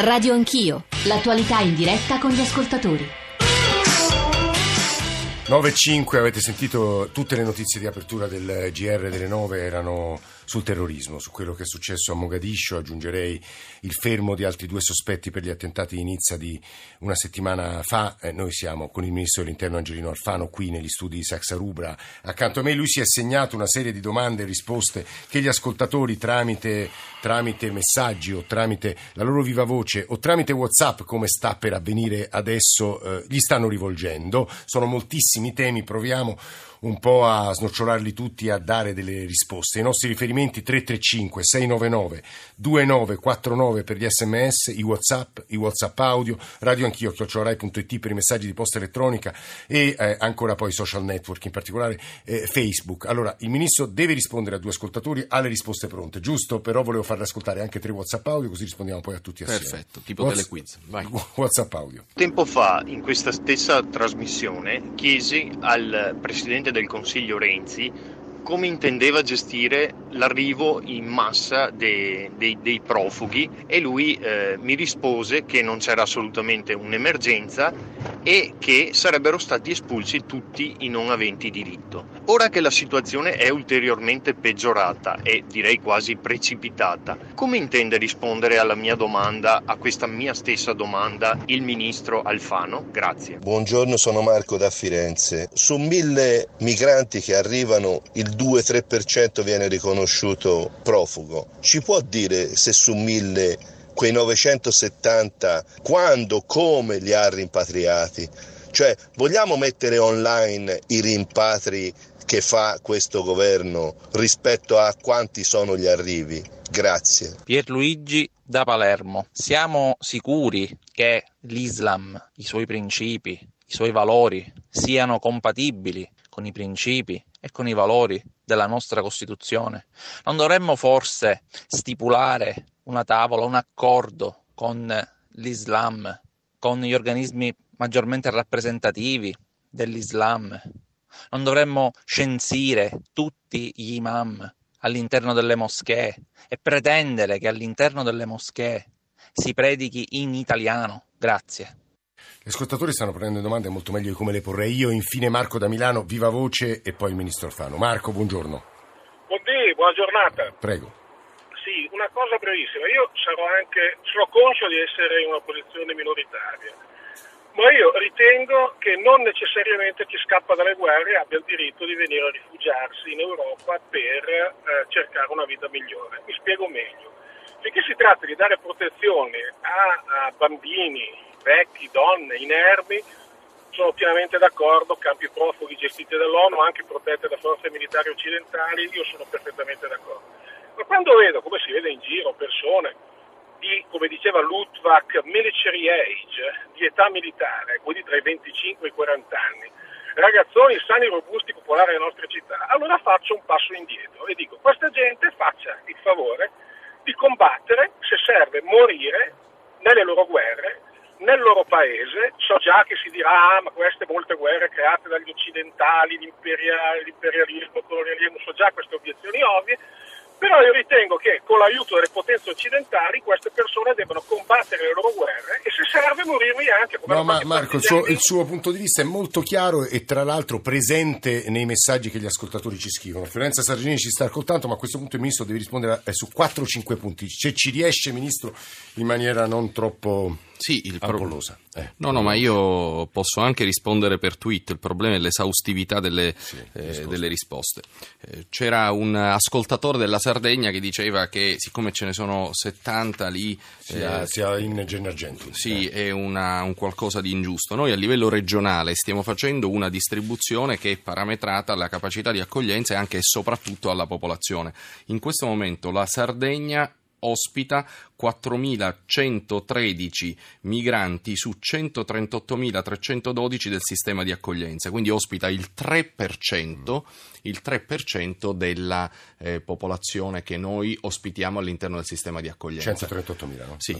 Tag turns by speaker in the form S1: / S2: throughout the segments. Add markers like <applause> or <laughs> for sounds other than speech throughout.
S1: Radio Anch'io, l'attualità in diretta con gli ascoltatori.
S2: 9.5 avete sentito tutte le notizie di apertura del GR delle 9 erano sul terrorismo, su quello che è successo a Mogadiscio, aggiungerei il fermo di altri due sospetti per gli attentati di Nizza di una settimana fa. Eh, noi siamo con il ministro dell'interno Angelino Alfano qui negli studi di Saxa Rubra. Accanto a me lui si è segnato una serie di domande e risposte che gli ascoltatori tramite, tramite messaggi o tramite la loro viva voce o tramite Whatsapp, come sta per avvenire adesso, eh, gli stanno rivolgendo. Sono moltissimi temi, proviamo un po' a snocciolarli tutti e a dare delle risposte. I nostri riferimenti 335 699 2949 per gli sms, i whatsapp, i whatsapp audio, radio anch'io, chiocciorai.it per i messaggi di posta elettronica e eh, ancora poi social network, in particolare eh, Facebook. Allora, il Ministro deve rispondere a due ascoltatori, ha le risposte pronte, giusto? Però volevo farle ascoltare anche tre whatsapp audio così rispondiamo poi a tutti assieme.
S3: Perfetto, tipo What's... delle quiz. Vai.
S2: Whatsapp audio.
S4: Tempo fa, in questa stessa trasmissione, chiesi al Presidente Presidente del Consiglio Renzi come intendeva gestire l'arrivo in massa dei, dei, dei profughi e lui eh, mi rispose che non c'era assolutamente un'emergenza e che sarebbero stati espulsi tutti i non aventi diritto. Ora che la situazione è ulteriormente peggiorata e direi quasi precipitata, come intende rispondere alla mia domanda, a questa mia stessa domanda, il ministro Alfano? Grazie.
S5: Buongiorno, sono Marco da Firenze. Su mille migranti che arrivano, il 2-3% viene riconosciuto profugo. Ci può dire se su mille quei 970 quando, come li ha rimpatriati? Cioè, vogliamo mettere online i rimpatri che fa questo governo rispetto a quanti sono gli arrivi? Grazie.
S6: Pierluigi da Palermo. Siamo sicuri che l'Islam, i suoi principi, i suoi valori siano compatibili con i principi e con i valori della nostra Costituzione. Non dovremmo forse stipulare una tavola, un accordo con l'Islam, con gli organismi maggiormente rappresentativi dell'Islam. Non dovremmo censire tutti gli imam all'interno delle moschee e pretendere che all'interno delle moschee si predichi in italiano. Grazie.
S2: Gli ascoltatori stanno prendendo domande molto meglio di come le porrei io. Infine Marco da Milano, viva voce e poi il ministro Alfano. Marco, buongiorno.
S7: Buondì, buona giornata.
S2: Prego.
S7: Sì, una cosa brevissima. Io sarò anche, sono conscio di essere in una posizione minoritaria, ma io ritengo che non necessariamente chi scappa dalle guerre abbia il diritto di venire a rifugiarsi in Europa per eh, cercare una vita migliore. Mi spiego meglio. Finché si tratta di dare protezione a, a bambini, vecchi, donne, inermi, sono pienamente d'accordo, campi profughi gestiti dall'ONU, anche protetti da forze militari occidentali, io sono perfettamente d'accordo. Ma quando vedo, come si vede in giro, persone di, come diceva Lutvak, military age, di età militare, quindi tra i 25 e i 40 anni, ragazzoni sani, robusti, popolari nelle nostre città, allora faccio un passo indietro e dico, questa gente faccia il favore di combattere, se serve, morire nelle loro guerre, nel loro paese, so già che si dirà, ah, ma queste molte guerre create dagli occidentali, l'imperialismo, il colonialismo, so già queste obiezioni ovvie, però io ritengo che con l'aiuto delle potenze occidentali queste persone debbano combattere le loro guerre e serve morirmi anche. Come
S2: no, ma Marco, il suo, il suo, punto di vista è molto chiaro e tra l'altro presente nei messaggi che gli ascoltatori ci scrivono. Fiorenza Sargenini ci sta ascoltando, ma a questo punto il Ministro deve rispondere eh, su 4-5 punti. Se ci riesce, Ministro, in maniera non troppo
S3: sì, il pro... eh. No, no, ma io posso anche rispondere per tweet. Il problema è l'esaustività delle, sì, eh, delle risposte. Eh, c'era un ascoltatore della Sardegna che diceva che siccome ce ne sono 70 lì...
S2: Sia, eh, sia in Genergento.
S3: Sì, è una, un qualcosa di ingiusto. Noi a livello regionale stiamo facendo una distribuzione che è parametrata alla capacità di accoglienza e anche e soprattutto alla popolazione. In questo momento la Sardegna ospita 4.113 migranti su 138.312 del sistema di accoglienza, quindi ospita il 3%, il 3% della eh, popolazione che noi ospitiamo all'interno del sistema di accoglienza.
S2: 138.000, no?
S3: Sì.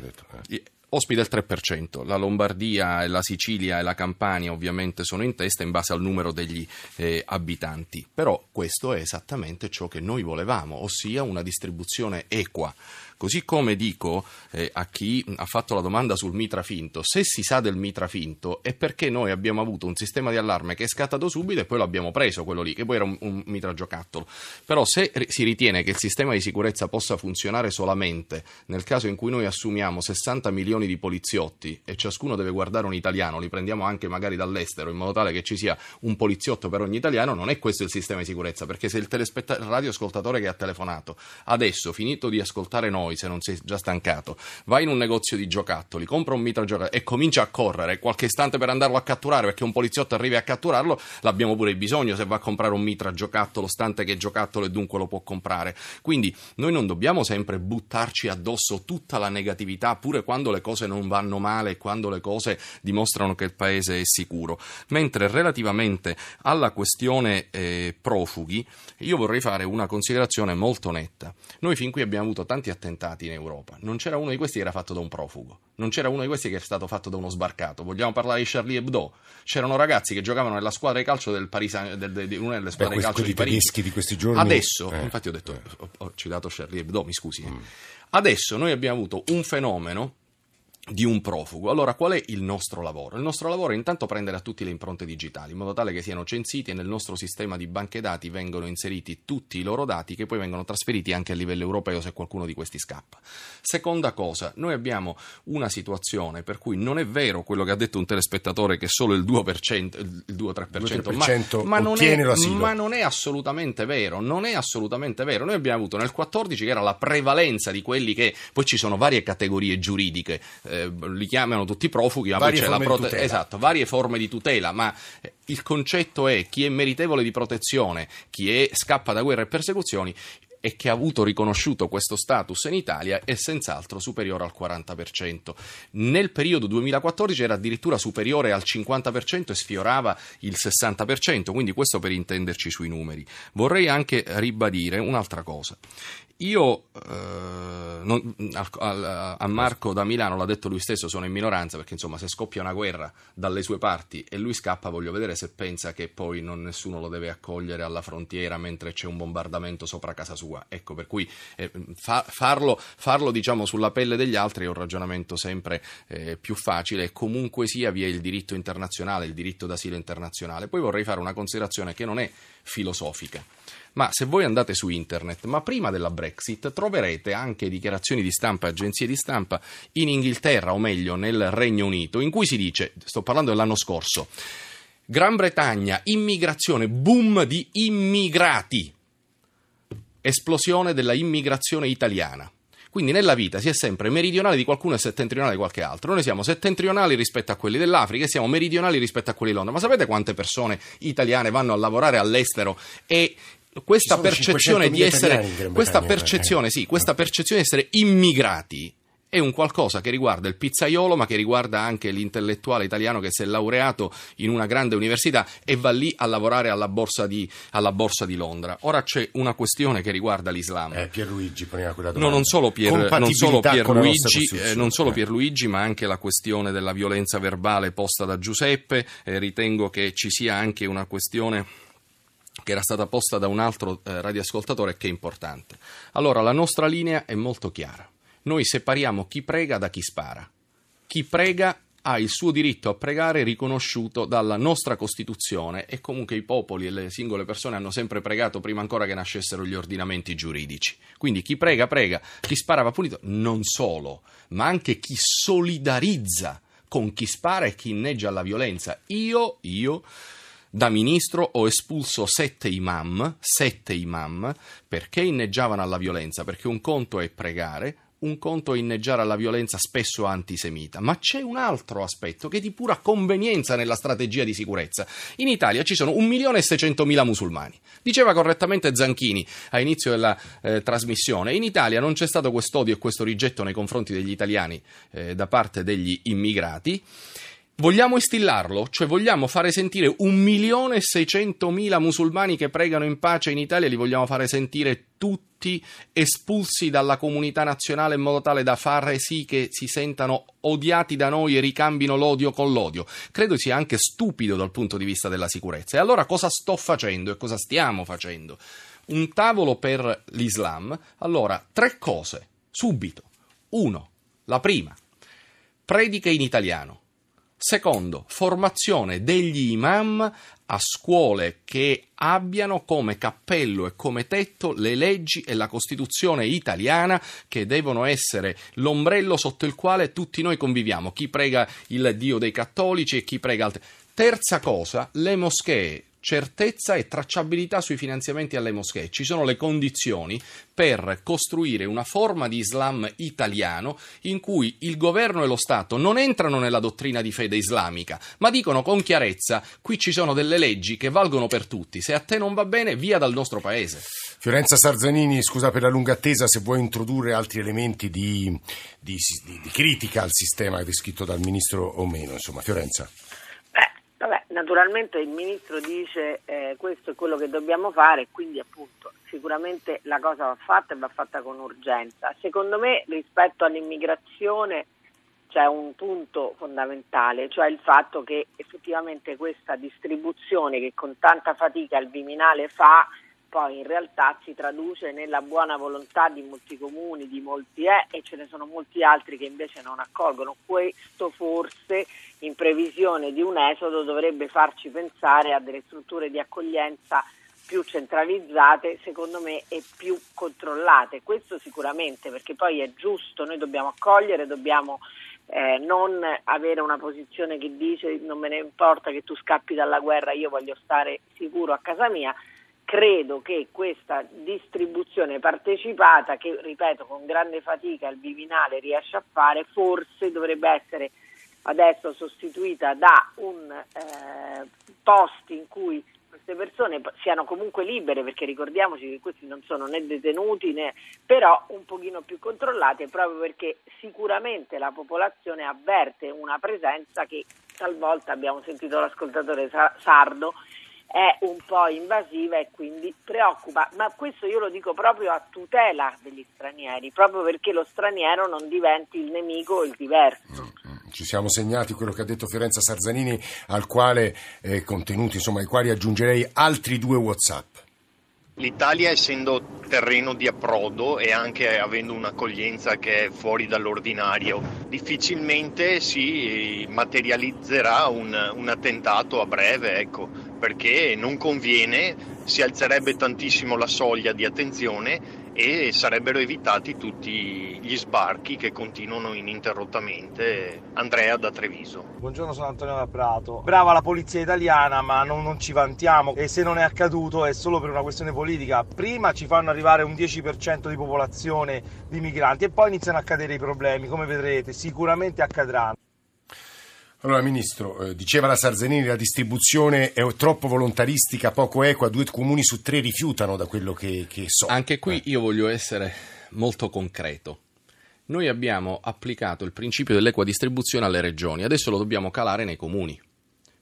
S3: Eh ospita il 3%, la Lombardia, la Sicilia e la Campania ovviamente sono in testa in base al numero degli eh, abitanti, però questo è esattamente ciò che noi volevamo, ossia una distribuzione equa Così come dico eh, a chi ha fatto la domanda sul mitra finto, se si sa del mitra finto è perché noi abbiamo avuto un sistema di allarme che è scattato subito e poi l'abbiamo preso quello lì, che poi era un, un mitra giocattolo. Però se si ritiene che il sistema di sicurezza possa funzionare solamente nel caso in cui noi assumiamo 60 milioni di poliziotti e ciascuno deve guardare un italiano, li prendiamo anche magari dall'estero in modo tale che ci sia un poliziotto per ogni italiano, non è questo il sistema di sicurezza, perché se il, telespetta- il radioascoltatore che ha telefonato adesso, finito di ascoltare noi, se non sei già stancato, va in un negozio di giocattoli, compra un mitra giocattolo e comincia a correre qualche istante per andarlo a catturare perché un poliziotto arrivi a catturarlo, l'abbiamo pure bisogno se va a comprare un mitra giocattolo, stante che giocattolo e dunque lo può comprare. Quindi noi non dobbiamo sempre buttarci addosso tutta la negatività, pure quando le cose non vanno male quando le cose dimostrano che il paese è sicuro. Mentre relativamente alla questione eh, profughi, io vorrei fare una considerazione molto netta. Noi fin qui abbiamo avuto tanti attentati in Europa, non c'era uno di questi che era fatto da un profugo, non c'era uno di questi che è stato fatto da uno sbarcato. Vogliamo parlare di Charlie Hebdo? C'erano ragazzi che giocavano nella squadra di calcio del Paris, del, di una delle squadre
S2: Beh,
S3: di calcio di
S2: Parigi. di questi giorni.
S3: Adesso,
S2: eh,
S3: infatti ho detto, ho, ho citato Charlie Hebdo, mi scusi. eh. Adesso noi abbiamo avuto un fenomeno di un profugo. Allora, qual è il nostro lavoro? Il nostro lavoro è intanto prendere a tutti le impronte digitali, in modo tale che siano censiti e nel nostro sistema di banche dati vengono inseriti tutti i loro dati che poi vengono trasferiti anche a livello europeo se qualcuno di questi scappa. Seconda cosa, noi abbiamo una situazione per cui non è vero quello che ha detto un telespettatore che solo il 2%, il 2-3%, ma, ma, non è, ma non è assolutamente vero, non è assolutamente vero. Noi abbiamo avuto nel 14 che era la prevalenza di quelli che poi ci sono varie categorie giuridiche eh, li chiamano tutti profughi, ma
S2: varie
S3: poi c'è la
S2: prote-
S3: esatto, varie forme di tutela, ma il concetto è chi è meritevole di protezione, chi è, scappa da guerre e persecuzioni e che ha avuto riconosciuto questo status in Italia è senz'altro superiore al 40%. Nel periodo 2014 era addirittura superiore al 50% e sfiorava il 60%, quindi questo per intenderci sui numeri. Vorrei anche ribadire un'altra cosa. Io eh, non, a, a, Marco da Milano l'ha detto lui stesso, sono in minoranza perché insomma se scoppia una guerra dalle sue parti e lui scappa voglio vedere se pensa che poi non, nessuno lo deve accogliere alla frontiera mentre c'è un bombardamento sopra casa sua. Ecco, per cui eh, fa, farlo, farlo diciamo sulla pelle degli altri è un ragionamento sempre eh, più facile e comunque sia via il diritto internazionale, il diritto d'asilo internazionale. Poi vorrei fare una considerazione che non è filosofica. Ma se voi andate su internet, ma prima della Brexit, troverete anche dichiarazioni di stampa, agenzie di stampa in Inghilterra, o meglio nel Regno Unito, in cui si dice, sto parlando dell'anno scorso, Gran Bretagna, immigrazione, boom di immigrati, esplosione della immigrazione italiana. Quindi nella vita si è sempre meridionale di qualcuno e settentrionale di qualche altro. Noi siamo settentrionali rispetto a quelli dell'Africa e siamo meridionali rispetto a quelli di Londra. Ma sapete quante persone italiane vanno a lavorare all'estero e questa percezione di essere questa percezione, sì, questa percezione di essere immigrati è un qualcosa che riguarda il pizzaiolo, ma che riguarda anche l'intellettuale italiano che si è laureato in una grande università e va lì a lavorare alla borsa di, alla borsa di Londra. Ora c'è una questione che riguarda l'Islam.
S2: Eh, Pierluigi poneva quella domanda.
S3: No, non solo, Pier, non solo Pierluigi, eh, non solo Pierluigi, ma anche la questione della violenza verbale posta da Giuseppe. Eh, ritengo che ci sia anche una questione che era stata posta da un altro eh, radioascoltatore che è importante. Allora, la nostra linea è molto chiara. Noi separiamo chi prega da chi spara. Chi prega ha il suo diritto a pregare riconosciuto dalla nostra Costituzione e comunque i popoli e le singole persone hanno sempre pregato prima ancora che nascessero gli ordinamenti giuridici. Quindi chi prega, prega, chi spara va punito, non solo, ma anche chi solidarizza con chi spara e chi inneggia alla violenza. Io, io da ministro ho espulso sette imam, sette imam, perché inneggiavano alla violenza, perché un conto è pregare, un conto è inneggiare alla violenza spesso antisemita, ma c'è un altro aspetto che è di pura convenienza nella strategia di sicurezza. In Italia ci sono 1.600.000 musulmani. Diceva correttamente Zanchini a inizio della eh, trasmissione, in Italia non c'è stato quest'odio e questo rigetto nei confronti degli italiani eh, da parte degli immigrati. Vogliamo instillarlo? Cioè vogliamo fare sentire 1.600.000 musulmani che pregano in pace in Italia, li vogliamo fare sentire tutti espulsi dalla comunità nazionale in modo tale da fare sì che si sentano odiati da noi e ricambino l'odio con l'odio. Credo sia anche stupido dal punto di vista della sicurezza. E allora cosa sto facendo e cosa stiamo facendo? Un tavolo per l'Islam. Allora, tre cose subito. Uno, la prima, prediche in italiano. Secondo, formazione degli imam a scuole che abbiano come cappello e come tetto le leggi e la Costituzione italiana che devono essere l'ombrello sotto il quale tutti noi conviviamo, chi prega il Dio dei cattolici e chi prega altri. Terza cosa, le moschee certezza e tracciabilità sui finanziamenti alle moschee. Ci sono le condizioni per costruire una forma di Islam italiano in cui il governo e lo Stato non entrano nella dottrina di fede islamica, ma dicono con chiarezza qui ci sono delle leggi che valgono per tutti, se a te non va bene via dal nostro paese.
S2: Fiorenza Sarzanini, scusa per la lunga attesa, se vuoi introdurre altri elementi di, di, di, critica al sistema descritto dal Ministro o meno, insomma, Fiorenza.
S8: Naturalmente il Ministro dice eh, questo è quello che dobbiamo fare, quindi appunto sicuramente la cosa va fatta e va fatta con urgenza. Secondo me rispetto all'immigrazione c'è un punto fondamentale, cioè il fatto che effettivamente questa distribuzione che con tanta fatica il Viminale fa poi in realtà si traduce nella buona volontà di molti comuni, di molti eh, e ce ne sono molti altri che invece non accolgono. Questo forse in previsione di un esodo dovrebbe farci pensare a delle strutture di accoglienza più centralizzate, secondo me, e più controllate. Questo sicuramente, perché poi è giusto, noi dobbiamo accogliere, dobbiamo eh, non avere una posizione che dice non me ne importa che tu scappi dalla guerra, io voglio stare sicuro a casa mia credo che questa distribuzione partecipata, che ripeto con grande fatica il Viminale riesce a fare, forse dovrebbe essere adesso sostituita da un eh, post in cui queste persone siano comunque libere, perché ricordiamoci che questi non sono né detenuti né però un pochino più controllati, proprio perché sicuramente la popolazione avverte una presenza che talvolta abbiamo sentito l'ascoltatore sardo è un po' invasiva e quindi preoccupa, ma questo io lo dico proprio a tutela degli stranieri, proprio perché lo straniero non diventi il nemico o il diverso.
S2: Mm, mm. Ci siamo segnati quello che ha detto Fiorenza Sarzanini, al quale eh, contenuti, insomma, ai quali aggiungerei altri due WhatsApp.
S4: L'Italia essendo terreno di approdo e anche avendo un'accoglienza che è fuori dall'ordinario, difficilmente si materializzerà un, un attentato a breve, ecco, perché non conviene, si alzerebbe tantissimo la soglia di attenzione e sarebbero evitati tutti gli sbarchi che continuano ininterrottamente. Andrea da Treviso.
S9: Buongiorno, sono Antonio da Prato. Brava la polizia italiana, ma non, non, ci vantiamo e se non è accaduto è solo per una questione politica. Prima ci fanno arrivare un 10% di popolazione di migranti e poi iniziano a accadere i problemi, come vedrete, sicuramente accadranno.
S2: Allora, Ministro, eh, diceva la Sarzanini la distribuzione è troppo volontaristica, poco equa, due comuni su tre rifiutano da quello che, che so.
S3: Anche qui eh. io voglio essere molto concreto. Noi abbiamo applicato il principio dell'equa distribuzione alle regioni, adesso lo dobbiamo calare nei comuni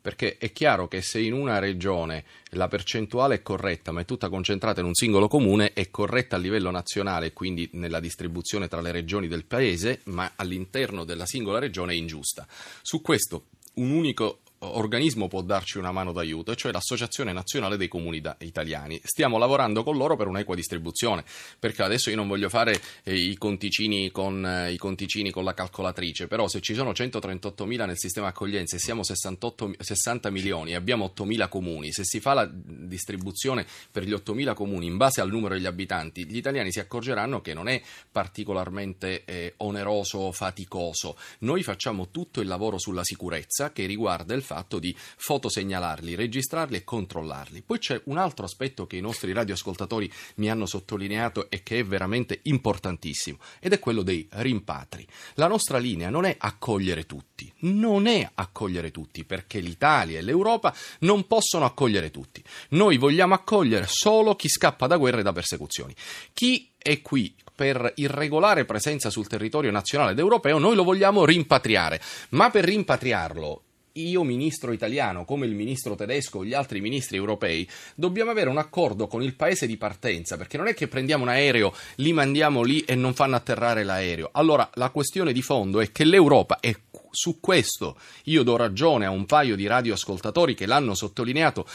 S3: perché è chiaro che se in una regione la percentuale è corretta, ma è tutta concentrata in un singolo comune, è corretta a livello nazionale, quindi nella distribuzione tra le regioni del paese, ma all'interno della singola regione è ingiusta. Su questo un unico organismo può darci una mano d'aiuto, cioè l'Associazione Nazionale dei Comuni Italiani. Stiamo lavorando con loro per un'equa distribuzione, perché adesso io non voglio fare eh, i, conticini con, eh, i, conticini con, la calcolatrice, però se ci sono 138 mila nel sistema accoglienza e siamo 68, 60 milioni e abbiamo 8 mila comuni, se si fa la distribuzione per gli 8 mila comuni in base al numero degli abitanti, gli italiani si accorgeranno che non è particolarmente eh, oneroso o faticoso. Noi facciamo tutto il lavoro sulla sicurezza che riguarda il fatto di fotosegnalarli, registrarli e controllarli. Poi c'è un altro aspetto che i nostri radioascoltatori mi hanno sottolineato e che è veramente importantissimo ed è quello dei rimpatri. La nostra linea non è accogliere tutti, non è accogliere tutti perché l'Italia e l'Europa non possono accogliere tutti. Noi vogliamo accogliere solo chi scappa da guerre e da persecuzioni. Chi è qui per irregolare presenza sul territorio nazionale ed europeo, noi lo vogliamo rimpatriare, ma per rimpatriarlo io ministro italiano, come il ministro tedesco o gli altri ministri europei, dobbiamo avere un accordo con il paese di partenza, perché non è che prendiamo un aereo, li mandiamo lì e non fanno atterrare l'aereo. Allora la questione di fondo è che l'Europa, e su questo io do ragione a un paio di radioascoltatori che l'hanno sottolineato,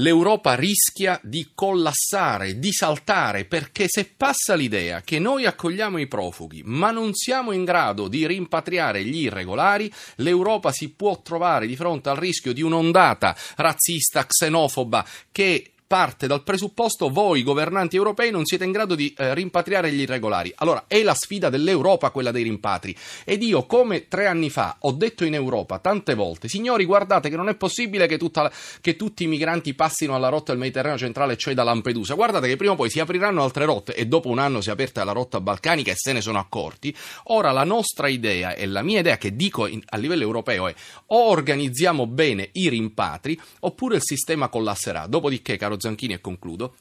S3: l'Europa rischia di collassare, di saltare, perché se passa l'idea che noi accogliamo i profughi, ma non siamo in grado di rimpatriare gli irregolari, l'Europa si può trovare di fronte al rischio di un'ondata razzista, xenofoba, che parte dal presupposto voi governanti europei non siete in grado di eh, rimpatriare gli irregolari. Allora è la sfida dell'Europa quella dei rimpatri. Ed io, come tre anni fa, ho detto in Europa tante volte, signori guardate che non è possibile che, tutta, che tutti i migranti passino alla rotta del Mediterraneo centrale, cioè da Lampedusa. Guardate che prima o poi si apriranno altre rotte e dopo un anno si è aperta la rotta balcanica e se ne sono accorti. Ora la nostra idea e la mia idea che dico in, a livello europeo è o organizziamo bene i rimpatri oppure il sistema collasserà. Dopodiché, caro Zanchini e concludo,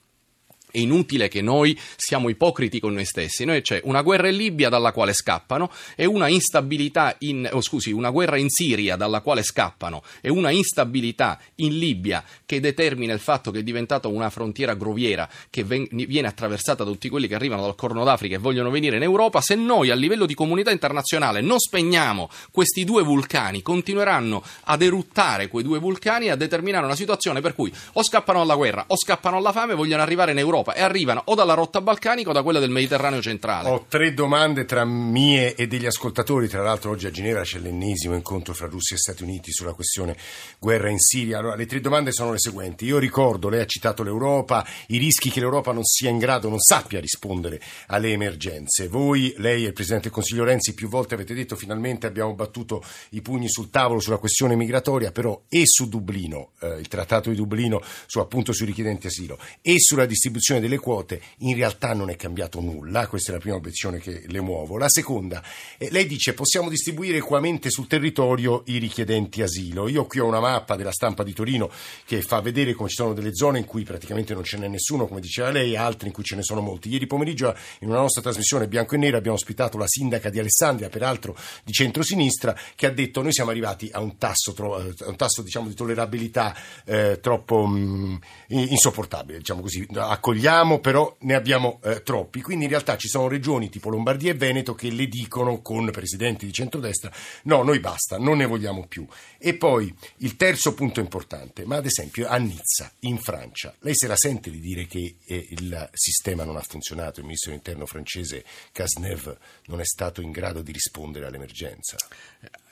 S3: è inutile che noi siamo ipocriti con noi stessi. Noi c'è una guerra in Libia dalla quale scappano e una instabilità in oh, scusi, una guerra in Siria dalla quale scappano e una instabilità in Libia che determina il fatto che è diventata una frontiera groviera che ven- viene attraversata da tutti quelli che arrivano dal Corno d'Africa e vogliono venire in Europa. Se noi a livello di comunità internazionale non spegniamo questi due vulcani, continueranno ad eruttare quei due vulcani e a determinare una situazione per cui o scappano alla guerra o scappano alla fame e vogliono arrivare in Europa Europa e arrivano o dalla rotta balcanica o da quella del Mediterraneo centrale.
S2: Ho tre domande tra mie e degli ascoltatori. Tra l'altro, oggi a Ginevra c'è l'ennesimo incontro fra Russia e Stati Uniti sulla questione guerra in Siria. Allora, le tre domande sono le seguenti. Io ricordo, lei ha citato l'Europa, i rischi che l'Europa non sia in grado, non sappia rispondere alle emergenze. Voi, lei e il Presidente del Consiglio Renzi, più volte avete detto finalmente abbiamo battuto i pugni sul tavolo sulla questione migratoria, però e su Dublino, eh, il Trattato di Dublino, su, appunto sui richiedenti asilo, e sulla distribuzione riduzione delle quote in realtà non è cambiato nulla, questa è la prima obiezione che le muovo. La seconda, eh, lei dice possiamo distribuire equamente sul territorio i richiedenti asilo. Io qui ho una mappa della stampa di Torino che fa vedere come ci sono delle zone in cui praticamente non ce n'è nessuno, come diceva lei, altre in cui ce ne sono molti. Ieri pomeriggio in una nostra trasmissione bianco e nero abbiamo ospitato la sindaca di Alessandria, peraltro di centrosinistra, che ha detto noi siamo arrivati a un tasso, a un tasso diciamo, di tollerabilità eh, troppo mh, insopportabile, diciamo così, accoglienza vogliamo, però ne abbiamo eh, troppi. Quindi in realtà ci sono regioni tipo Lombardia e Veneto che le dicono con presidenti di centrodestra no, noi basta, non ne vogliamo più. E poi il terzo punto importante, ma ad esempio a Nizza, in Francia, lei se la sente di dire che eh, il sistema non ha funzionato, il ministro dell'interno francese Cazeneuve non è stato in grado di rispondere all'emergenza?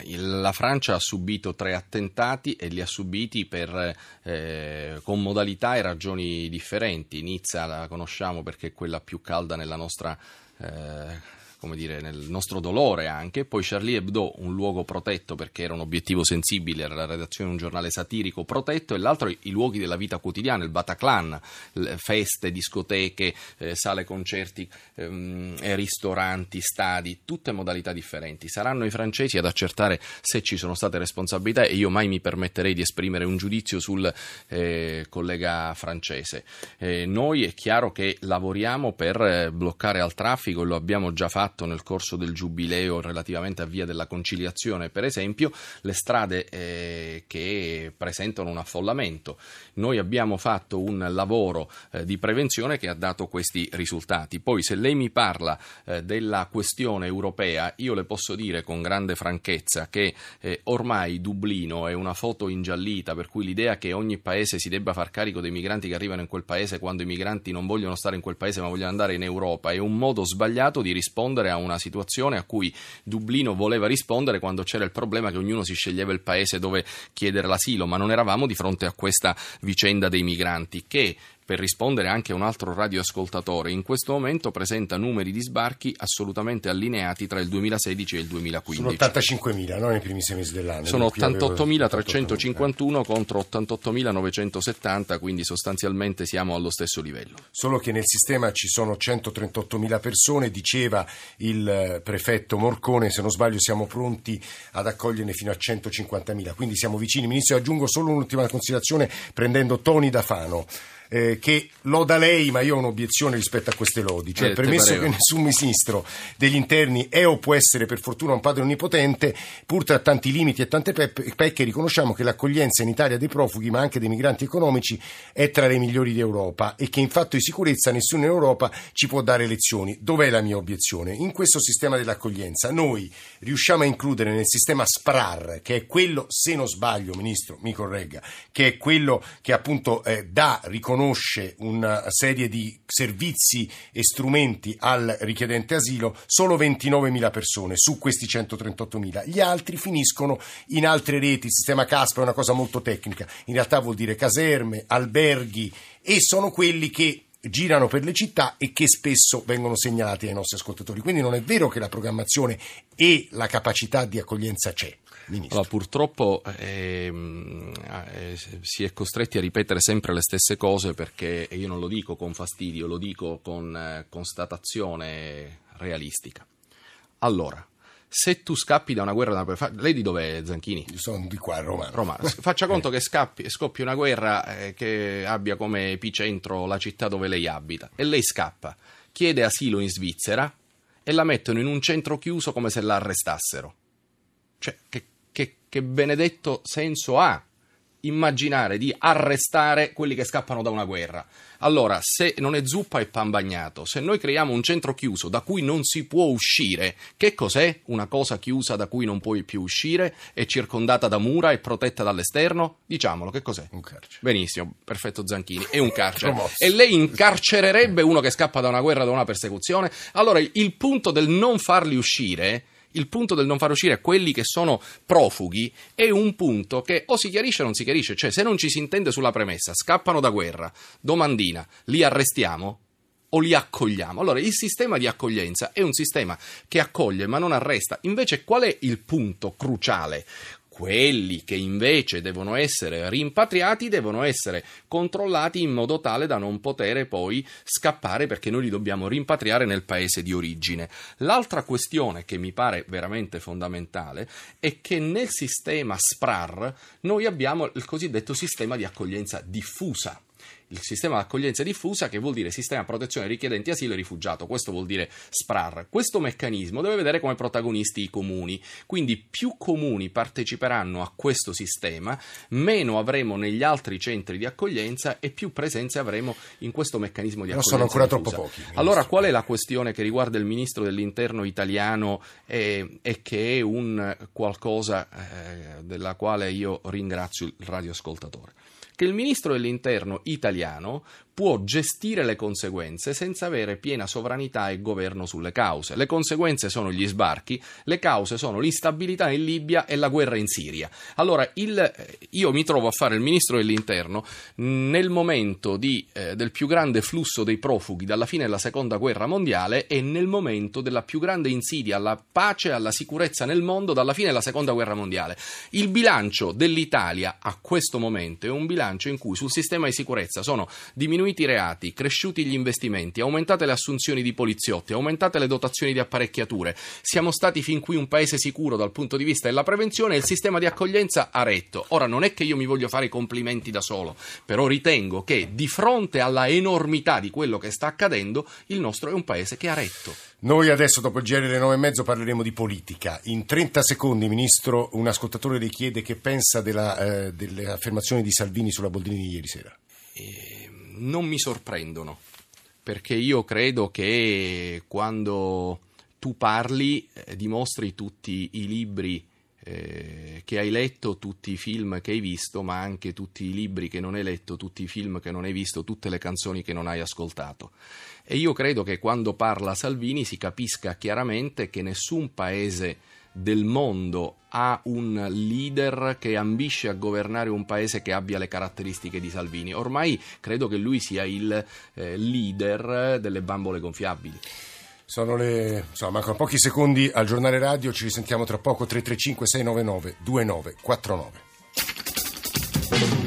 S3: La Francia ha subito tre attentati e li ha subiti per, eh, con modalità e ragioni differenti. Nizza La conosciamo perché è quella più calda nella nostra eh, come dire, nel nostro dolore anche. Poi Charlie Hebdo, un luogo protetto perché era un obiettivo sensibile, era la redazione di un giornale satirico protetto, e l'altro i luoghi della vita quotidiana, il Bataclan, feste, discoteche, eh, sale concerti, ehm, ristoranti, stadi, tutte modalità differenti. Saranno i francesi ad accertare se ci sono state responsabilità e io mai mi permetterei di esprimere un giudizio sul eh, collega francese. Eh, noi è chiaro che lavoriamo per eh, bloccare al traffico, lo abbiamo già fatto fatto nel corso del giubileo relativamente a Via della Conciliazione, per esempio, le strade eh, che presentano un affollamento. Noi abbiamo fatto un lavoro eh, di prevenzione che ha dato questi risultati. Poi se lei mi parla eh, della questione europea, io le posso dire con grande franchezza che eh, ormai Dublino è una foto ingiallita, per cui l'idea che ogni paese si debba far carico dei migranti che arrivano in quel paese quando i migranti non vogliono stare in quel paese ma vogliono andare in Europa è un modo sbagliato di rispondere rispondere a una situazione a cui Dublino voleva rispondere quando c'era il problema che ognuno si sceglieva il paese dove chiedere l'asilo, ma non eravamo di fronte a questa vicenda dei migranti che per rispondere anche a un altro radioascoltatore, in questo momento presenta numeri di sbarchi assolutamente allineati tra il 2016 e il 2015.
S2: Sono 85.000 no, nei primi sei mesi dell'anno.
S3: Sono 88.351 contro 88.970, quindi sostanzialmente siamo allo stesso livello.
S2: Solo che nel sistema ci sono 138.000 persone, diceva il prefetto Morcone, se non sbaglio siamo pronti ad accoglierne fino a 150.000, quindi siamo vicini. Ministro, aggiungo solo un'ultima considerazione prendendo Toni da Fano. Eh, che loda lei, ma io ho un'obiezione rispetto a queste lodi. Cioè,
S3: Eh,
S2: premesso che <laughs> nessun ministro degli interni è o può essere per fortuna un padre onnipotente, pur tra tanti limiti e tante pe- pecche, riconosciamo che l'accoglienza in Italia dei profughi, ma anche dei migranti economici, è tra le migliori d'Europa e che in fatto di sicurezza nessuno in Europa ci può dare lezioni. Dov'è la mia obiezione? In questo sistema dell'accoglienza noi riusciamo a includere nel sistema SPRAR, che è quello, se non sbaglio, Ministro, mi corregga, che è quello che appunto eh, dà, riconosce una serie di servizi e strumenti al richiedente asilo, solo 29.000 persone su questi 138.000. Gli altri finiscono in altre reti, il sistema CASPA è una cosa molto tecnica, in realtà vuol dire caserme, alberghi e sono quelli che girano per le città e che spesso vengono segnalati ai nostri ascoltatori. Quindi non è vero che la programmazione e la capacità di accoglienza c'è. Ministro.
S3: Allora, purtroppo ehm, eh, si è costretti a ripetere sempre le stesse cose perché io non lo dico con fastidio, lo dico con eh, constatazione realistica. Allora, se tu scappi da una guerra, da una- lei di dov'è Zanchini?
S2: Io sono di qua a Roma.
S3: Roma. <laughs> Faccia conto che scappi, scoppia una guerra eh, che abbia come epicentro la città dove lei abita e lei scappa, chiede asilo in Svizzera e la mettono in un centro chiuso come se la arrestassero. Cioè, che, che- che benedetto senso ha immaginare di arrestare quelli che scappano da una guerra? Allora, se non è zuppa è pan bagnato, se noi creiamo un centro chiuso da cui non si può uscire, che cos'è una cosa chiusa da cui non puoi più uscire? È circondata da mura e protetta dall'esterno? Diciamolo, che cos'è?
S2: Un carcere.
S3: Benissimo, perfetto Zanchini, è un carcere. <laughs> E lei incarcererebbe uno che scappa da una guerra, da una persecuzione? Allora, il punto del non farli uscire il punto del non far uscire quelli che sono profughi è un punto che o si chiarisce o non si chiarisce, cioè se non ci si intende sulla premessa, scappano da guerra, domandina, li arrestiamo o li accogliamo? Allora il sistema di accoglienza è un sistema che accoglie ma non arresta, invece qual è il punto cruciale? Quelli che invece devono essere rimpatriati devono essere controllati in modo tale da non poter poi scappare perché noi li dobbiamo rimpatriare nel paese di origine. L'altra questione che mi pare veramente fondamentale è che nel sistema SPRAR noi abbiamo il cosiddetto sistema di accoglienza diffusa il sistema di accoglienza diffusa, che vuol dire sistema di protezione richiedenti asilo e rifugiato. Questo vuol dire SPRAR. Questo meccanismo deve vedere come protagonisti i comuni. Quindi più comuni parteciperanno a questo sistema, meno avremo negli altri centri di accoglienza e più presenze avremo in questo meccanismo di accoglienza.
S2: sono ancora
S3: diffusa.
S2: troppo pochi, ministro.
S3: Allora, qual è la questione che riguarda il ministro dell'interno italiano e, e che è un qualcosa eh, della quale io ringrazio il radioascoltatore? Che il ministro dell'interno italiano può gestire le conseguenze senza avere piena sovranità e governo sulle cause. Le conseguenze sono gli sbarchi, le cause sono l'instabilità in Libia e la guerra in Siria. Allora, il- eh, io mi trovo a fare il ministro dell'interno nel momento di, eh, del più grande flusso dei profughi dalla fine della seconda guerra mondiale e nel momento della più grande insidia alla pace e alla sicurezza nel mondo dalla fine della seconda guerra mondiale. Il bilancio dell'Italia a questo momento è un bilancio in cui sul sistema di sicurezza sono diminuiti i reati, cresciuti gli investimenti, aumentate le assunzioni di poliziotti, aumentate le dotazioni di apparecchiature. Siamo stati fin qui un paese sicuro dal punto di vista della prevenzione e il sistema di accoglienza ha retto. Ora non è che io mi voglio fare i complimenti da solo, però ritengo che di fronte alla enormità di quello che sta accadendo, il nostro è un paese che ha retto.
S2: Noi adesso, dopo il GR delle nove e mezzo, parleremo di politica. In 30 secondi, Ministro, un ascoltatore le chiede che pensa della, eh, delle affermazioni di Salvini sulla Boldrini di ieri sera.
S3: eh, non mi sorprendono, perché io credo che quando tu parli eh, dimostri tutti i libri eh, che hai letto, tutti i film che hai visto, ma anche tutti i libri che non hai letto, tutti i film che non hai visto, tutte le canzoni che non hai ascoltato. E io credo che quando parla Salvini si capisca chiaramente che nessun paese del mondo ha un leader che ambisce a governare un paese che abbia le caratteristiche di Salvini. Ormai credo che lui sia il eh, leader delle bambole gonfiabili.
S2: Sono le. insomma, mancano pochi secondi al giornale radio. Ci risentiamo tra poco. 335 699 2949.